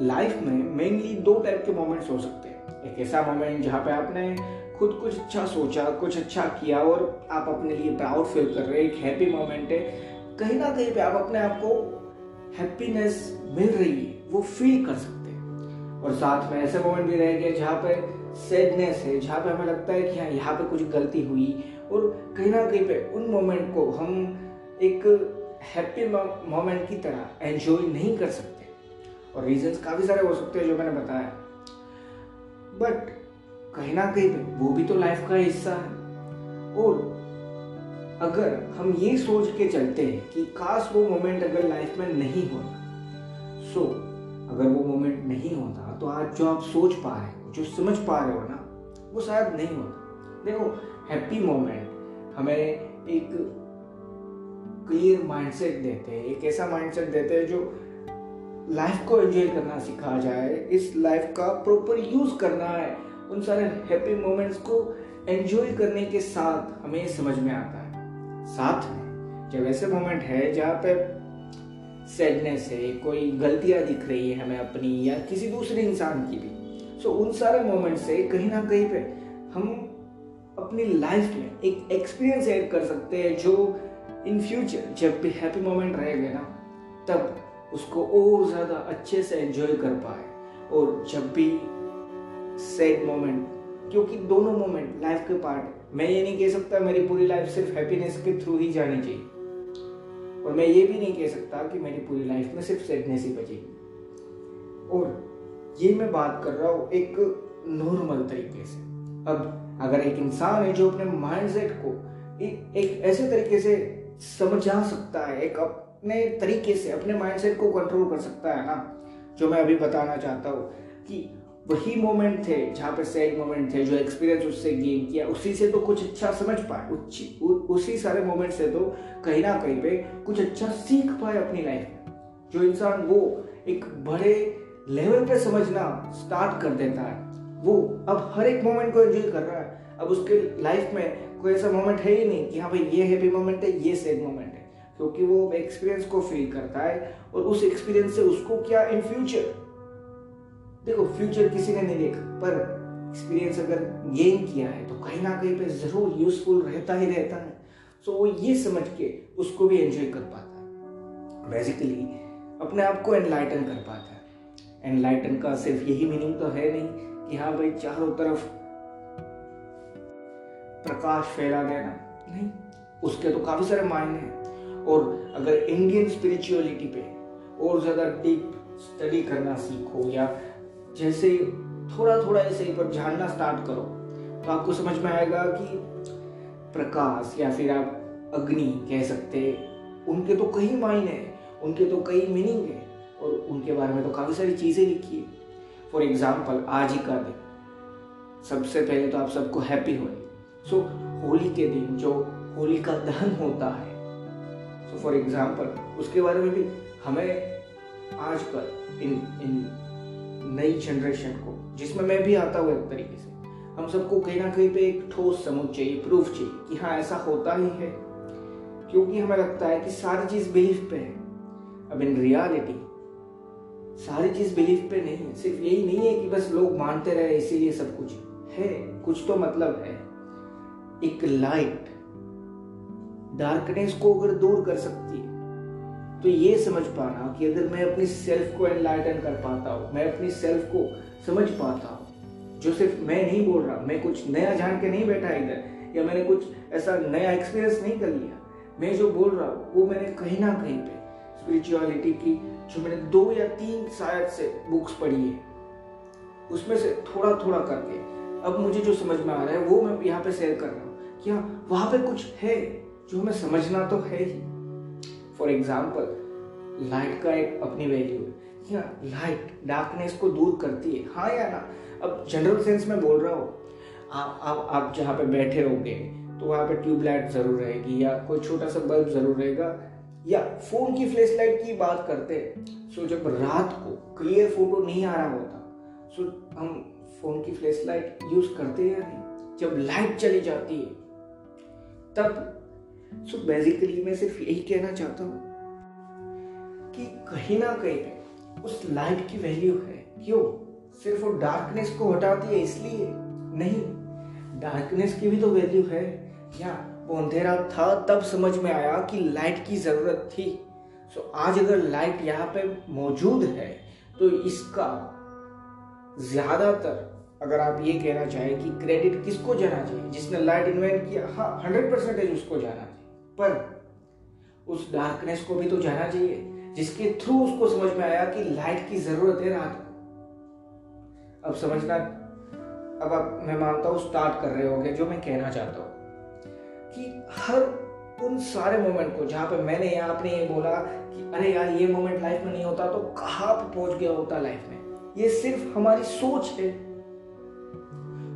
Life में mainly दो type के मोमेंट्स हो सकते हैं। एक ऐसा मोमेंट जहाँ पे आपने खुद कुछ अच्छा सोचा, कुछ अच्छा किया और आप अपने लिए प्राउड फील कर रहे हैं। एक हैप्पी मोमेंट है। कहीं ना कहीं पे आप अपने आप को हैप्पीनेस मिल रही है, वो फील कर सकते हैं। और साथ में ऐसे मोमेंट भी रहेंगे जहाँ पे सैडनेस है, जहाँ पे हमें लगता है कि हाँ यहाँ पे कुछ गलती हुई। और कहीं ना कहीं पे उन मोमेंट को हम एक हैप्पी मोमेंट की तरह एंजॉय नहीं कर सकते। और रीजंस काफ़ी सारे हो सकते हैं जो मैंने बताया बट कहीं ना कहीं पे वो भी तो लाइफ का हिस्सा है। और अगर हम ये सोच के चलते हैं कि काश वो मोमेंट अगर लाइफ में नहीं होता। सो so, अगर वो मोमेंट नहीं होता तो आज जो आप सोच पा रहे हो जो समझ पा रहे हो ना वो शायद नहीं होता। देखो हैप्पी मोमेंट हमें एक क्लियर माइंडसेट देते हैं एक ऐसा माइंडसेट देते हैं जो लाइफ को एंजॉय करना सिखा जाए, इस लाइफ का प्रॉपर यूज़ करना है, उन सारे हैप्पी मोमेंट्स को एंजॉय करने के साथ हमें समझ में आता है। साथ में, जब ऐसे मोमेंट है जहाँ पे सैडनेस है, कोई गलतियाँ दिख रही है हमें अपनी या किसी दूसरे इंसान की भी सो उन सारे मोमेंट से कहीं ना कहीं पे हम अपनी लाइफ में एक एक्सपीरियंस ऐड कर सकते हैं जो इन फ्यूचर जब भी हैप्पी मोमेंट रहेगा ना, तब उसको और ज़्यादा अच्छे से एंजॉय कर पाए। और जब भी सैड मोमेंट क्योंकि दोनों मोमेंट लाइफ के पार्ट मैं ये नहीं कह सकता मेरी पूरी लाइफ सिर्फ़ हैप्पीनेस के थ्रू ही जानी चाहिए। और मैं ये भी नहीं कह सकता कि मेरी पूरी लाइफ में सिर्फ़ सैडनेस ही बचेगी और ये मैं बात कर रहा हूँ एक नॉर्मल तरीके से। अब अगर एक इंसान है जो अपने माइंडसेट को एक, ऐसे तरीके से समझा सकता है एक अपने तरीके से, अपने माइंडसेट को कंट्रोल कर सकता है ना? जो मैं अभी बताना चाहता हूँ कि वही मोमेंट थे, जहाँ पे सैड मोमेंट थे, जो एक्सपीरियंस उससे गेन किया, उसी से तो कुछ अच्छा समझ पाए उसी सारे मोमेंट से तो कहीं ना कहीं पे कुछ अच्छा सीख पाए अपनी लाइफ में। जो इंसान वो एक बड़े लेवल पे समझना स्टार्ट कर देता है, वो अब हर एक मोमेंट को एंजॉय कर रहा है। अब उसके लाइफ में कोई ऐसा मोमेंट है ही नहीं कि हाँ भाई, ये हैप्पी मोमेंट है, ये सैड मोमेंट क्योंकि वो एक्सपीरियंस को फील करता है और उस एक्सपीरियंस से उसको क्या इन फ्यूचर देखो फ्यूचर किसी ने नहीं देखा, पर एक्सपीरियंस अगर गेन किया है तो कहीं ना कहीं पे ज़रूर यूजफुल रहता ही रहता है। सो वो ये समझ के उसको भी एंजॉय कर पाता है। बेसिकली अपने आप को एनलाइटन कर पाता है। एनलाइटन का सिर्फ़ यही मीनिंग तो है नहीं कि हाँ भाई, चारों तरफ़ प्रकाश फैला देना नहीं, उसके तो काफ़ी सारे मायने हैं। और अगर इंडियन स्पिरिचुअलिटी पे और ज़्यादा डीप स्टडी करना सीखो या जैसे थोड़ा थोड़ा ऐसे पर जानना स्टार्ट करो तो आपको समझ में आएगा कि प्रकाश या फिर आप अग्नि कह सकते उनके तो कई मायने हैं, उनके तो कई मीनिंग है और उनके बारे में तो काफ़ी सारी चीज़ें लिखी है। फॉर एग्ज़ाम्पल आज ही का दिन, सबसे पहले तो आप सबको हैप्पी हो सो होली के दिन जो होली का दहन होता है सो फॉर एग्ज़ाम्पल उसके बारे में भी हमें आजकल इन इन नई जनरेशन को, जिसमें मैं भी आता हूँ एक तरीके से, हम सबको कहीं ना कहीं पे एक ठोस समझ चाहिए प्रूफ चाहिए कि हाँ ऐसा होता ही है। क्योंकि हमें लगता है कि सारी चीज़ बिलीफ पे है। अब इन रियलिटी सारी चीज़ बिलीफ पे नहीं है। सिर्फ़ यही नहीं है कि बस लोग मानते रहे, इसीलिए सब कुछ है। कुछ तो मतलब है। एक लाइट डार्कनेस को अगर दूर कर सकती है तो ये समझ पाना कि अगर मैं अपनी सेल्फ को एनलाइटन कर पाता हूँ, मैं अपनी सेल्फ को समझ पाता हूँ, जो सिर्फ़ मैं नहीं बोल रहा, मैं कुछ नया जान के नहीं बैठा इधर, या मैंने कुछ ऐसा नया एक्सपीरियंस नहीं कर लिया, मैं जो बोल रहा हूँ, वो मैंने कहीं ना कहीं पे स्पिरिचुअलिटी की, जो मैंने दो या तीन शायद से बुक्स पढ़ी है, उसमें से थोड़ा थोड़ा करके, अब मुझे जो समझ में आ रहा है, वो मैं यहाँ पे शेयर कर रहा हूँ, क्या वहाँ पे कुछ है? जो हमें समझना तो है ही। फॉर एग्ज़ाम्पल लाइट का एक अपनी वैल्यू है। या लाइट डार्कनेस को दूर करती है। हाँ या ना? अब जनरल सेंस में बोल रहा हूँ। आप आप आप जहाँ पे बैठे रहोगे तो वहाँ पे ट्यूबलाइट ज़रूर रहेगी या कोई छोटा सा बल्ब ज़रूर रहेगा। या फ़ोन की फ्लैश लाइट की बात करते हैं सो जब रात को क्लियर फ़ोटो नहीं आ रहा होता सो हम फ़ोन की फ्लैश लाइट यूज़ करते हैं या नहीं? जब लाइट चली जाती है, तब सो so बेसिकली मैं सिर्फ़ यही कहना चाहता हूँ कि कहीं ना कहीं पे उस लाइट की वैल्यू है क्यों सिर्फ़ वो डार्कनेस को हटाती है, इसलिए नहीं। डार्कनेस की भी तो वैल्यू है। या वो अंधेरा था, तब समझ में आया कि लाइट की ज़रूरत थी। सो आज अगर लाइट यहाँ पे मौजूद है तो इसका ज़्यादातर अगर आप ये कहना चाहें कि क्रेडिट किसको जाना चाहिए? जिसने लाइट इन्वेंट किया हाँ हंड्रेड परसेंटेज उसको जाना पर उस डार्कनेस को भी तो जाना चाहिए, जिसके थ्रू उसको समझ में आया कि लाइट की ज़रूरत है रात अब समझना, अब आप, मैं मानता हूँ स्टार्ट कर रहे होगे, जो मैं कहना चाहता हूँ, कि हर उन सारे मोमेंट को, जहाँ पे मैंने, या आपने ये बोला कि, अरे यार, ये मोमेंट लाइफ में नहीं होता तो कहाँ पे पहुँच गया होता लाइफ में? ये सिर्फ़ हमारी सोच है।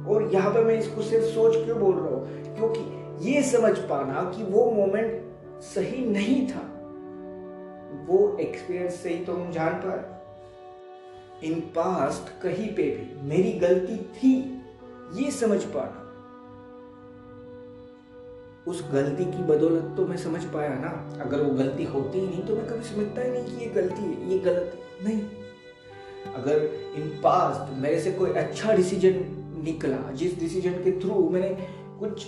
और यहाँ पे मैं इसको सिर्फ़ सोच क्यों बोल रहा हूँ? क्योंकि ये समझ पाना कि वो मोमेंट सही नहीं था। वो एक्सपीरियंस से ही तो हम जान पाए। इन पास्ट कहीं पे भी मेरी गलती थी, ये समझ पाना। उस गलती की बदौलत तो मैं समझ पाया ना। अगर वो गलती होती ही नहीं तो मैं कभी समझता ही नहीं कि ये गलती है, ये गलत है नहीं। अगर इन पास्ट मेरे से कोई अच्छा डिसीज़न निकला, जिस डिसीज़न के थ्रू मैंने कुछ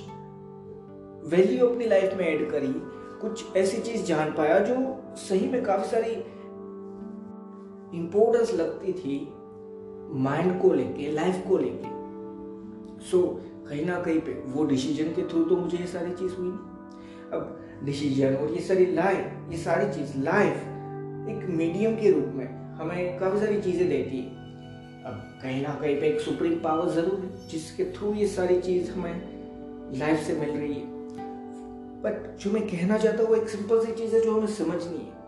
वैल्यू अपनी लाइफ में ऐड करी कुछ ऐसी चीज़ जान पाया जो सही में काफ़ी सारी इंपॉर्टेंस लगती थी माइंड को लेके लाइफ को लेके। सो so, कहीं ना कहीं पे वो डिसीज़न के थ्रू तो मुझे ये सारी चीज़ हुई। अब डिसीज़न और ये सारी लाइफ ये सारी चीज़ लाइफ एक मीडियम के रूप में हमें काफ़ी सारी चीज़ें देती है। अब कहीं ना कहीं पे एक सुप्रीम पावर ज़रूर है जिसके थ्रू ये सारी चीज़ हमें लाइफ से मिल रही है। बट जो मैं कहना चाहता हूँ, वो एक सिंपल सी चीज़ है जो हमें समझनी है।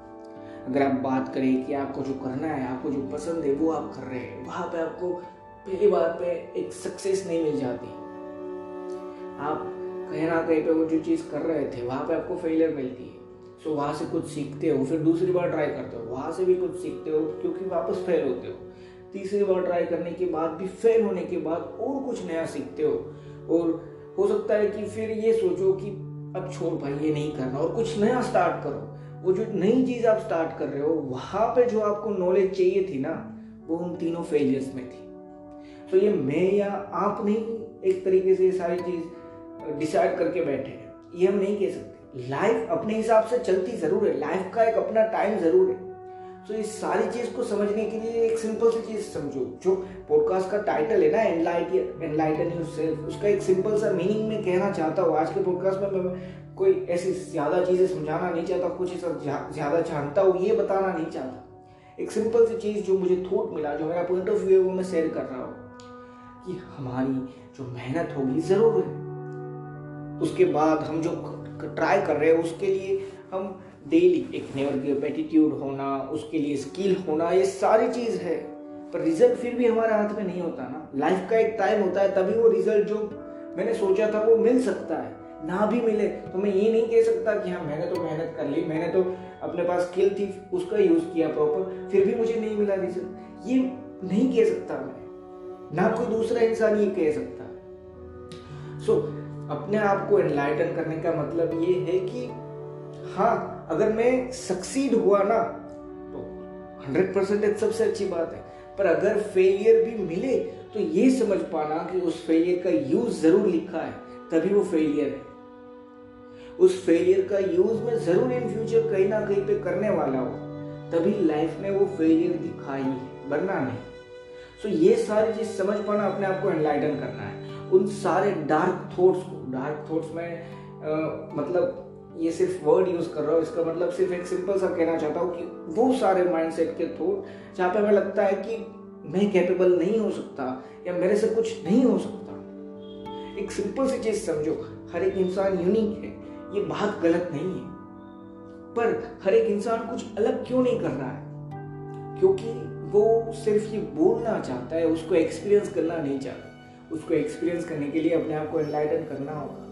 अगर आप बात करें कि आपको जो करना है, आपको जो पसंद है, वो आप कर रहे हैं, वहाँ पे आपको पहली बार पे एक सक्सेस नहीं मिल जाती। आप कहीं ना कहीं पे वो जो चीज़ कर रहे थे, वहाँ पे आपको फेलियर मिलती है। सो वहाँ से कुछ सीखते हो, फिर दूसरी बार ट्राई करते हो। वहाँ से भी कुछ सीखते हो, क्योंकि वापस फेल होते हो। तीसरी बार ट्राई करने के बाद भी फेल होने के बाद और कुछ नया सीखते हो। और हो सकता है कि फिर ये सोचो कि अब छोड़ भाई, ये नहीं करना। और कुछ नया स्टार्ट करो। वो जो नई चीज़ आप स्टार्ट कर रहे हो, वहाँ पे जो आपको नॉलेज चाहिए थी ना, वो उन तीनों फेलियर्स में थी। तो ये मैं या आप नहीं एक तरीके से ये सारी चीज़ डिसाइड करके बैठे हैं। ये हम नहीं कह सकते। लाइफ अपने हिसाब से चलती ज़रूर है। लाइफ का एक अपना टाइम ज़रूर है। तो इस सारी चीज़ को समझने के लिए एक सिंपल सी चीज़ समझो। जो पॉडकास्ट का टाइटल है ना एनलाइट एनलाइटन योरसेल्फ उसका एक सिंपल सा मीनिंग में कहना चाहता हूँ। आज के पॉडकास्ट में मैं कोई ऐसी ज़्यादा चीज़ें समझाना नहीं चाहता, कुछ ऐसा ज़्यादा जानता हूँ, ये बताना नहीं चाहता। एक सिंपल सी चीज़ जो मुझे थॉट मिला, जो मेरा पॉइंट ऑफ़ व्यू है, वो मैं शेयर कर रहा हूँ कि हमारी जो मेहनत होगी, ज़रूर है। उसके बाद हम जो ट्राई कर रहे हैं, उसके लिए हम डेली एक नेवर एटीट्यूड होना उसके लिए स्किल होना ये सारी चीज़ है। पर रिज़ल्ट फिर भी हमारे हाथ में नहीं होता ना। लाइफ का एक टाइम होता है तभी वो रिज़ल्ट जो मैंने सोचा था वो मिल सकता है। ना भी मिले तो मैं ये नहीं कह सकता कि हाँ मैंने तो मेहनत कर ली मैंने तो अपने पास स्किल थी उसका यूज़ किया प्रॉपर फिर भी मुझे नहीं मिला रिज़ल्ट ये नहीं कह सकता मैं। ना कोई दूसरा इंसान ये कह सकता। सो so, अपने आप को एनलाइटन करने का मतलब ये है कि हाँ अगर मैं सक्सीड हुआ ना तो हंड्रेड परसेंटेज सबसे अच्छी बात है। पर अगर फेलियर भी मिले तो ये समझ पाना कि उस फेलियर का यूज़ ज़रूर लिखा है तभी वो फेलियर है। उस फेलियर का यूज़ मैं ज़रूर इन फ्यूचर कहीं ना कहीं पे करने वाला हूँ तभी लाइफ में वो फेलियर दिखाई वरना नहीं। सो ये सारी चीज़ समझ पाना अपने आप को एनलाइटन करना है। उन सारे डार्क थॉट्स को डार्क थॉट्स में आ, मतलब ये सिर्फ़ वर्ड यूज़ कर रहा हूँ, इसका मतलब सिर्फ़ एक सिंपल सा कहना चाहता हूँ कि वो सारे माइंडसेट के थॉट जहाँ पे हमें लगता है कि मैं कैपेबल नहीं हो सकता या मेरे से कुछ नहीं हो सकता। एक सिंपल सी चीज़ समझो, हर एक इंसान यूनिक है, ये बात गलत नहीं है। पर हर एक इंसान कुछ अलग क्यों नहीं कर रहा है? क्योंकि वो सिर्फ़ ये बोलना चाहता है, उसको एक्सपीरियंस करना नहीं चाहता। उसको एक्सपीरियंस करने के लिए अपने आप को एनलाइटन करना होगा।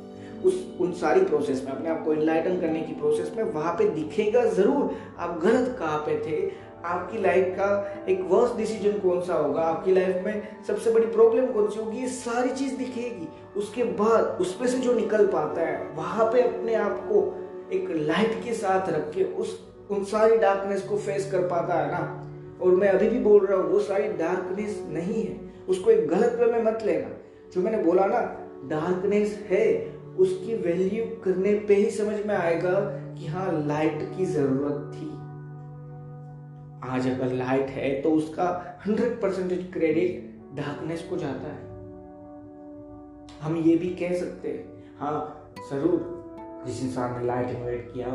उस, उन सारी प्रोसेस में, अपने आप को इनलाइटन करने की प्रोसेस में वहाँ पे दिखेगा ज़रूर। आप गलत कहाँ पे थे? आपकी लाइफ का एक वर्स्ट डिसीज़न कौन सा होगा? आपकी लाइफ में सबसे बड़ी प्रॉब्लम कौन सी होगी? ये सारी चीज़ दिखेगी। उसके बाद उसमें से जो निकल पाता है, वहाँ पे अपने आप को एक लाइट के साथ रख के उस, उन सारी डार्कनेस को फेस कर पाता है ना? और मैं अभी भी बोल रहा हूँ, वो सारी डार्कनेस नहीं है। उसको एक गलत वे में मत लेना। जो मैंने बोला ना डार्कनेस है उसकी वैल्यू करने पे ही समझ में आएगा कि हाँ लाइट की ज़रूरत थी। आज अगर लाइट है तो उसका हंड्रेड परसेंटेज क्रेडिट डार्कनेस को जाता है। हम ये भी कह सकते हैं हाँ ज़रूर जिस इंसान ने लाइट इन्वेट किया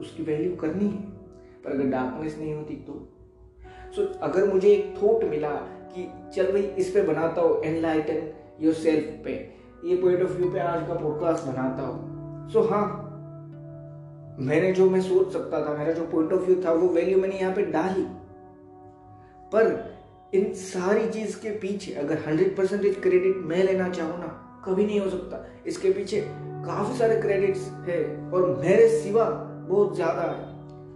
उसकी वैल्यू करनी है पर अगर डार्कनेस नहीं होती तो। सो so, अगर मुझे एक थॉट मिला कि चल भाई इस पे बनाता हूँ एनलाइटन योर सेल्फ पे ये पॉइंट ऑफ़ व्यू पे आज का पॉडकास्ट बनाता हूँ। सो so, हाँ मैंने जो मैं सोच सकता था मेरा जो पॉइंट ऑफ़ व्यू था वो वैल्यू मैंने यहाँ पे डाली। पर इन सारी चीज़ के पीछे अगर हंड्रेड परसेंटेज क्रेडिट मैं लेना चाहूँ ना कभी नहीं हो सकता। इसके पीछे काफ़ी सारे क्रेडिट्स है और मेरे सिवा बहुत ज़्यादा है।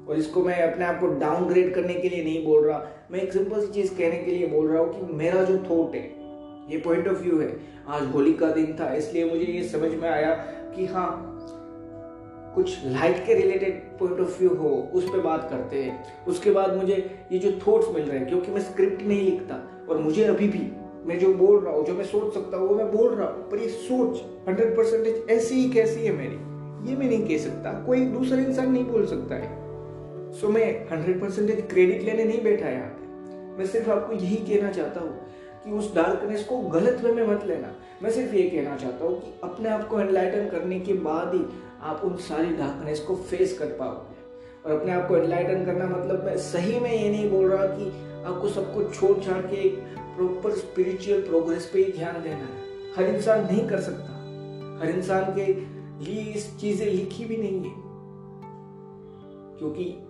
और इसको मैं अपने आप को डाउनग्रेड करने के लिए नहीं बोल रहा। मैं एक सिंपल सी चीज़ कहने के लिए बोल रहा हूँ कि मेरा जो थॉट है ये पॉइंट ऑफ़ व्यू है। आज होली का दिन था, इसलिए मुझे ये समझ में आया कि हाँ कुछ लाइट के रिलेटेड पॉइंट ऑफ़ व्यू हो, उस पर बात करते हैं। उसके बाद मुझे ये जो थॉट्स मिल रहे हैं, क्योंकि मैं स्क्रिप्ट नहीं लिखता, और मुझे अभी भी, मैं जो बोल रहा हूँ, जो मैं सोच सकता हूँ, वो मैं बोल रहा हूँ, पर ये सोच हंड्रेड परसेंटेज ऐसी ही कैसी है मेरी? ये मैं नहीं कह सकता, कोई दूसरा इंसान नहीं बोल सकता है। सो मैं हंड्रेड परसेंटेज क्रेडिट लेने नहीं बैठा यहाँ पे। मैं सिर्फ़ आपको यही कहना चाहता हूँ कि उस डार्कनेस को गलत वे में मत लेना। मैं सिर्फ़ ये कहना चाहता हूँ कि अपने आप को एनलाइटन करने के बाद ही आप उन सारी डार्कनेस को फेस कर पाओगे। और अपने आप को एनलाइटन करना मतलब मैं सही में ये नहीं बोल रहा कि आपको सब कुछ छोड़ छाड़ के एक प्रॉपर स्पिरिचुअल प्रोग्रेस पे ही ध्यान देना है। हर इंसान नहीं कर सकता। हर इंसान के लिए इस चीज़ें लिखी भी नहीं है। क्योंकि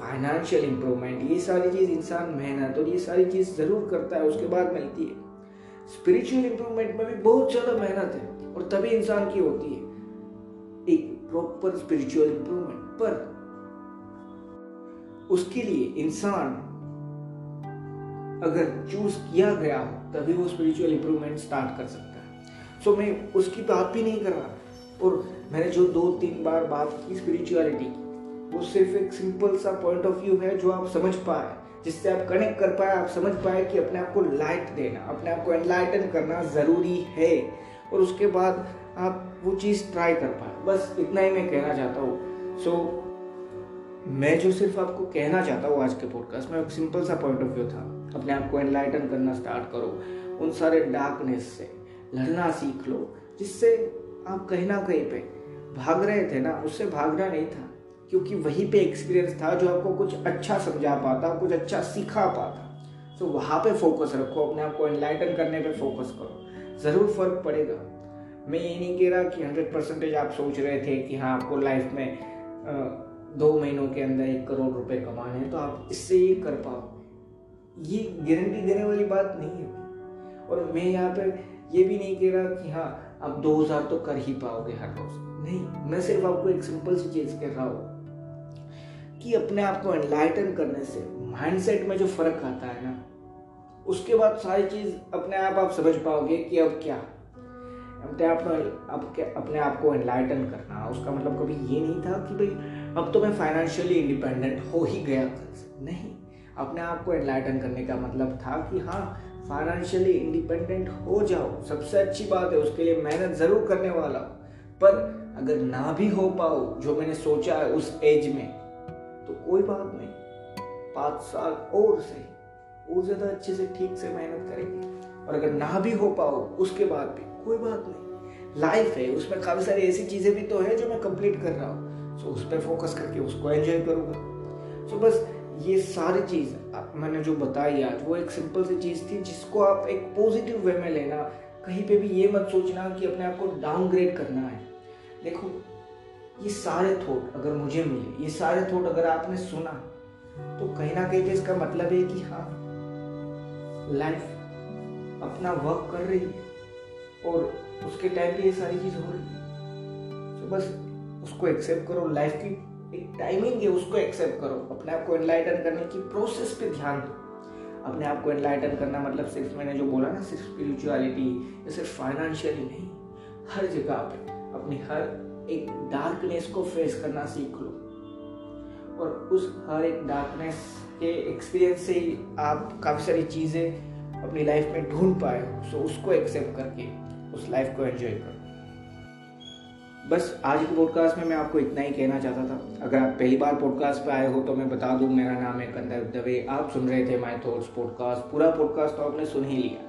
फाइनेंशियल इंप्रूवमेंट ये सारी चीज़ इंसान मेहनत और ये सारी चीज़ ज़रूर करता है उसके बाद मिलती है। स्पिरिचुअल इंप्रूवमेंट में भी बहुत ज़्यादा मेहनत है और तभी इंसान की होती है। एक प्रॉपर स्पिरिचुअल इंप्रूवमेंट पर उसके लिए इंसान अगर चूज़ किया गया हो तभी वो स्पिरिचुअल इंप्रूवमेंट स्टार्ट कर सकता है। सो so, मैं उसकी बात भी नहीं कर रहा। और मैंने जो दो तीन बार बात की स्पिरिचुअलिटी की वो सिर्फ़ एक सिंपल सा पॉइंट ऑफ़ व्यू है जो आप समझ पाए जिससे आप कनेक्ट कर पाए आप समझ पाए कि अपने आप को लाइट देना अपने आप को एनलाइटन करना ज़रूरी है। और उसके बाद आप वो चीज़ ट्राई कर पाए। बस इतना ही मैं कहना चाहता हूँ। सो so, मैं जो सिर्फ़ आपको कहना चाहता हूँ आज के पॉडकास्ट में एक सिंपल सा पॉइंट ऑफ़ व्यू था। अपने आप को एनलाइटन करना स्टार्ट करो। उन सारे डार्कनेस से लड़ना सीख लो जिससे आप कहीं ना कहीं पे भाग रहे थे ना उससे भागना नहीं था। क्योंकि वहीं पे एक्सपीरियंस था जो आपको कुछ अच्छा समझा पाता, कुछ अच्छा सिखा पाता। तो वहाँ पे फोकस रखो, अपने आप को एनलाइटन करने पे फोकस करो। ज़रूर फ़र्क पड़ेगा। मैं ये नहीं कह रहा कि हंड्रेड परसेंटेज आप सोच रहे थे कि हाँ आपको लाइफ में दो महीनों के अंदर एक करोड़ रुपए कमाने हैं तो आप इससे ये कर पाओ। ये गारंटी देने वाली बात नहीं है। और मैं यहाँ पे ये भी नहीं कह रहा कि हाँ आप दो हज़ार तो कर ही पाओगे हर रोज। नहीं, मैं सिर्फ़ आपको एक सिंपल सी चीज़ कह रहा हूँ। कि अपने आप को एनलाइटन करने से। माइंडसेट में जो फ़र्क आता है ना, उसके बाद सारी चीज़ अपने आप आप समझ पाओगे कि अब क्या। अपने आप अब अपने आप को एनलाइटन करना, उसका मतलब कभी ये नहीं था कि भाई, अब तो मैं फाइनेंशियली इंडिपेंडेंट हो ही गया। नहीं, अपने आप को एनलाइटन करने का मतलब था कि हाँ फाइनेंशियली इंडिपेंडेंट हो जाओ। सबसे अच्छी बात है, उसके लिए मेहनत ज़रूर करने वाला हूँ। पर अगर ना भी हो पाओ जो मैंने सोचा है उस एज में तो कोई बात नहीं। पाँच साल और से और ज़्यादा अच्छे से ठीक से मेहनत करेंगे। और अगर ना भी हो पाओ, उसके बाद भी कोई बात नहीं। लाइफ है, उसमें काफ़ी सारी ऐसी चीज़ें भी तो है जो मैं कंप्लीट कर रहा हूँ। सो उस पर फोकस करके उसको एंजॉय करूँगा। सो बस ये सारी चीज़ मैंने जो बताई आज, वो एक सिंपल सी चीज़ थी जिसको आप एक पॉजिटिव वे में लेना, कहीं पे भी ये मत सोचना कि अपने आप को डाउनग्रेड करना है। देखो ये सारे थॉट अगर मुझे मिले, ये सारे थॉट अगर आपने सुना तो कहीं ना कहीं इसका मतलब है कि हाँ लाइफ अपना वर्क कर रही है और उसके टाइम पे ये सारी चीज़ हो रही है। तो बस उसको एक्सेप्ट करो लाइफ की एक टाइमिंग है, उसको एक्सेप्ट करो। अपने आप को एनलाइटन करने की प्रोसेस पे ध्यान दो। अपने आप को एनलाइटन करना मतलब सिर्फ़ मैंने जो बोला ना, सिर्फ़ स्पिरिचुअलिटी या सिर्फ़ फाइनेंशियली नहीं, हर जगह पे, अपनी हर एक डार्कनेस को फेस करना सीख लो। और उस हर एक डार्कनेस के एक्सपीरियंस से ही आप काफ़ी सारी चीज़ें अपनी लाइफ में ढूंढ पाए हो। सो उसको एक्सेप्ट करके, उस लाइफ को एंजॉय करो। बस, आज के पॉडकास्ट में मैं आपको इतना ही कहना चाहता था। अगर आप पहली बार पॉडकास्ट पे आए हो तो मैं बता दूँ, मेरा नाम है कंदर दवे। आप सुन रहे थे माय थॉट्स पॉडकास्ट पूरा पॉडकास्ट तो आपने सुन ही लिया।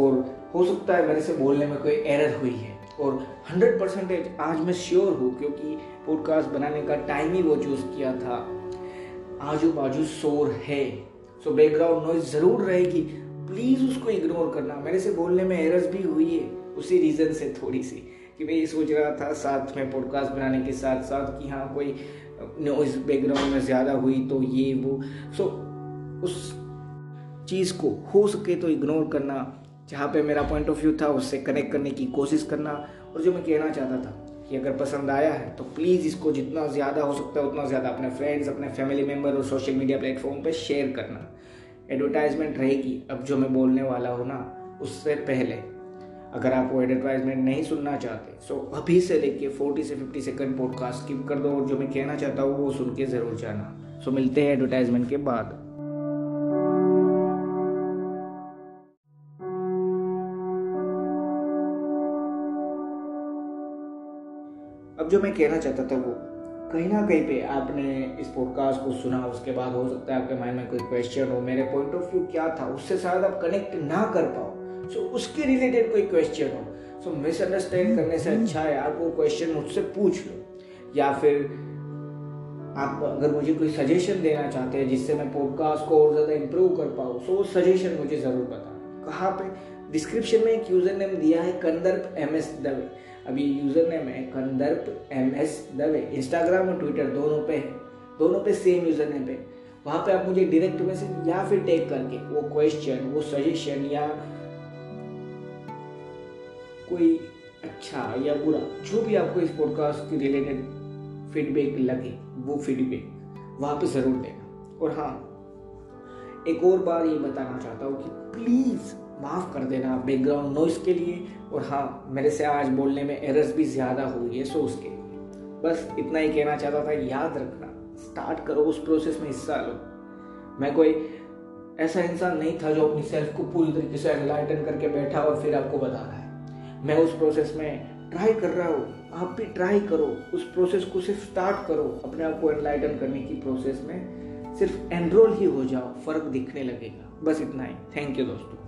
और हो सकता है मेरे से बोलने में कोई एरर हुई है। और 100 परसेंटेज आज मैं श्योर हूँ क्योंकि पॉडकास्ट बनाने का टाइम ही वो चूज़ किया था। आजू बाजू शोर है सो बैकग्राउंड नॉइज़ ज़रूर रहेगी। प्लीज़ उसको इग्नोर करना। मेरे से बोलने में एरर्स भी हुई है उसी रीज़न से थोड़ी सी कि मैं ये सोच रहा था साथ में पॉडकास्ट बनाने के साथ साथ कि हाँ कोई नॉइज़ बैकग्राउंड में ज़्यादा हुई तो ये वो। सो so, उस चीज़ को हो सके तो इग्नोर करना। जहाँ पे मेरा पॉइंट ऑफ़ व्यू था, उससे कनेक्ट करने की कोशिश करना और जो मैं कहना चाहता था कि अगर पसंद आया है तो प्लीज़ इसको जितना ज़्यादा हो सकता है, उतना ज़्यादा अपने फ्रेंड्स अपने फैमिली मेंबर और सोशल मीडिया प्लेटफॉर्म पर शेयर करना। एडवर्टाइजमेंट रहेगी। अब जो मैं बोलने वाला हूँ ना, उससे पहले, अगर आप वो एडवर्टाइजमेंट नहीं सुनना चाहते सो अभी से लेके 40 से 50 सेकंड पॉडकास्ट स्किप कर दो और जो मैं कहना चाहता हूँ, वो सुन के ज़रूर जाना। सो मिलते हैं एडवर्टाइजमेंट के बाद। अब जो मैं कहना चाहता था वो कहीं ना कहीं पे आपने इस पॉडकास्ट को सुना उसके बाद हो सकता है आपके माइंड में कोई क्वेश्चन हो मेरे पॉइंट ऑफ़ व्यू क्या था उससे शायद आप कनेक्ट ना कर पाओ। सो so, उसके रिलेटेड कोई क्वेश्चन हो। सो मिसअंडरस्टैंड करने से अच्छा है आप वो क्वेश्चन मुझसे पूछ लो। या फिर आप अगर मुझे कोई सजेशन देना चाहते हैं जिससे मैं पॉडकास्ट को और ज़्यादा इम्प्रूव कर पाऊँ सो वो सजेशन मुझे ज़रूर बताना। कहाँ पे? डिस्क्रिप्शन में एक यूज़र नेम दिया है कंदर्प एम एस दवे अभी यूज़र नेम है Kandarp M S Dave Instagram और ट्विटर दोनों पे है। दोनों पे सेम यूज़र नेम पे। वहाँ पे आप मुझे डायरेक्ट मैसेज या फिर टेक करके वो क्वेश्चन वो सजेशन या कोई अच्छा या बुरा, जो भी आपको इस पॉडकास्ट के रिलेटेड फीडबैक लगे, वो फीडबैक वहाँ पे ज़रूर देना। और हाँ एक और बार ये बताना चाहता हूँ कि प्लीज़ माफ़ कर देना बैकग्राउंड नॉइस के लिए। और हाँ मेरे से आज बोलने में एरर्स भी ज़्यादा हुई है सो उसके लिए। बस इतना ही कहना चाहता था, याद रखना। स्टार्ट करो उस प्रोसेस में हिस्सा लो। मैं कोई ऐसा इंसान नहीं था जो अपनी सेल्फ को पूरी तरीके से एनलाइटन करके बैठा और फिर आपको बता रहा है। मैं उस प्रोसेस में ट्राई कर रहा हूँ। आप भी ट्राई करो। उस प्रोसेस को सिर्फ़ स्टार्ट करो। अपने आप को एनलाइटन करने की प्रोसेस में सिर्फ़ एनरोल ही हो जाओ। फ़र्क दिखने लगेगा। बस इतना ही। थैंक यू दोस्तों।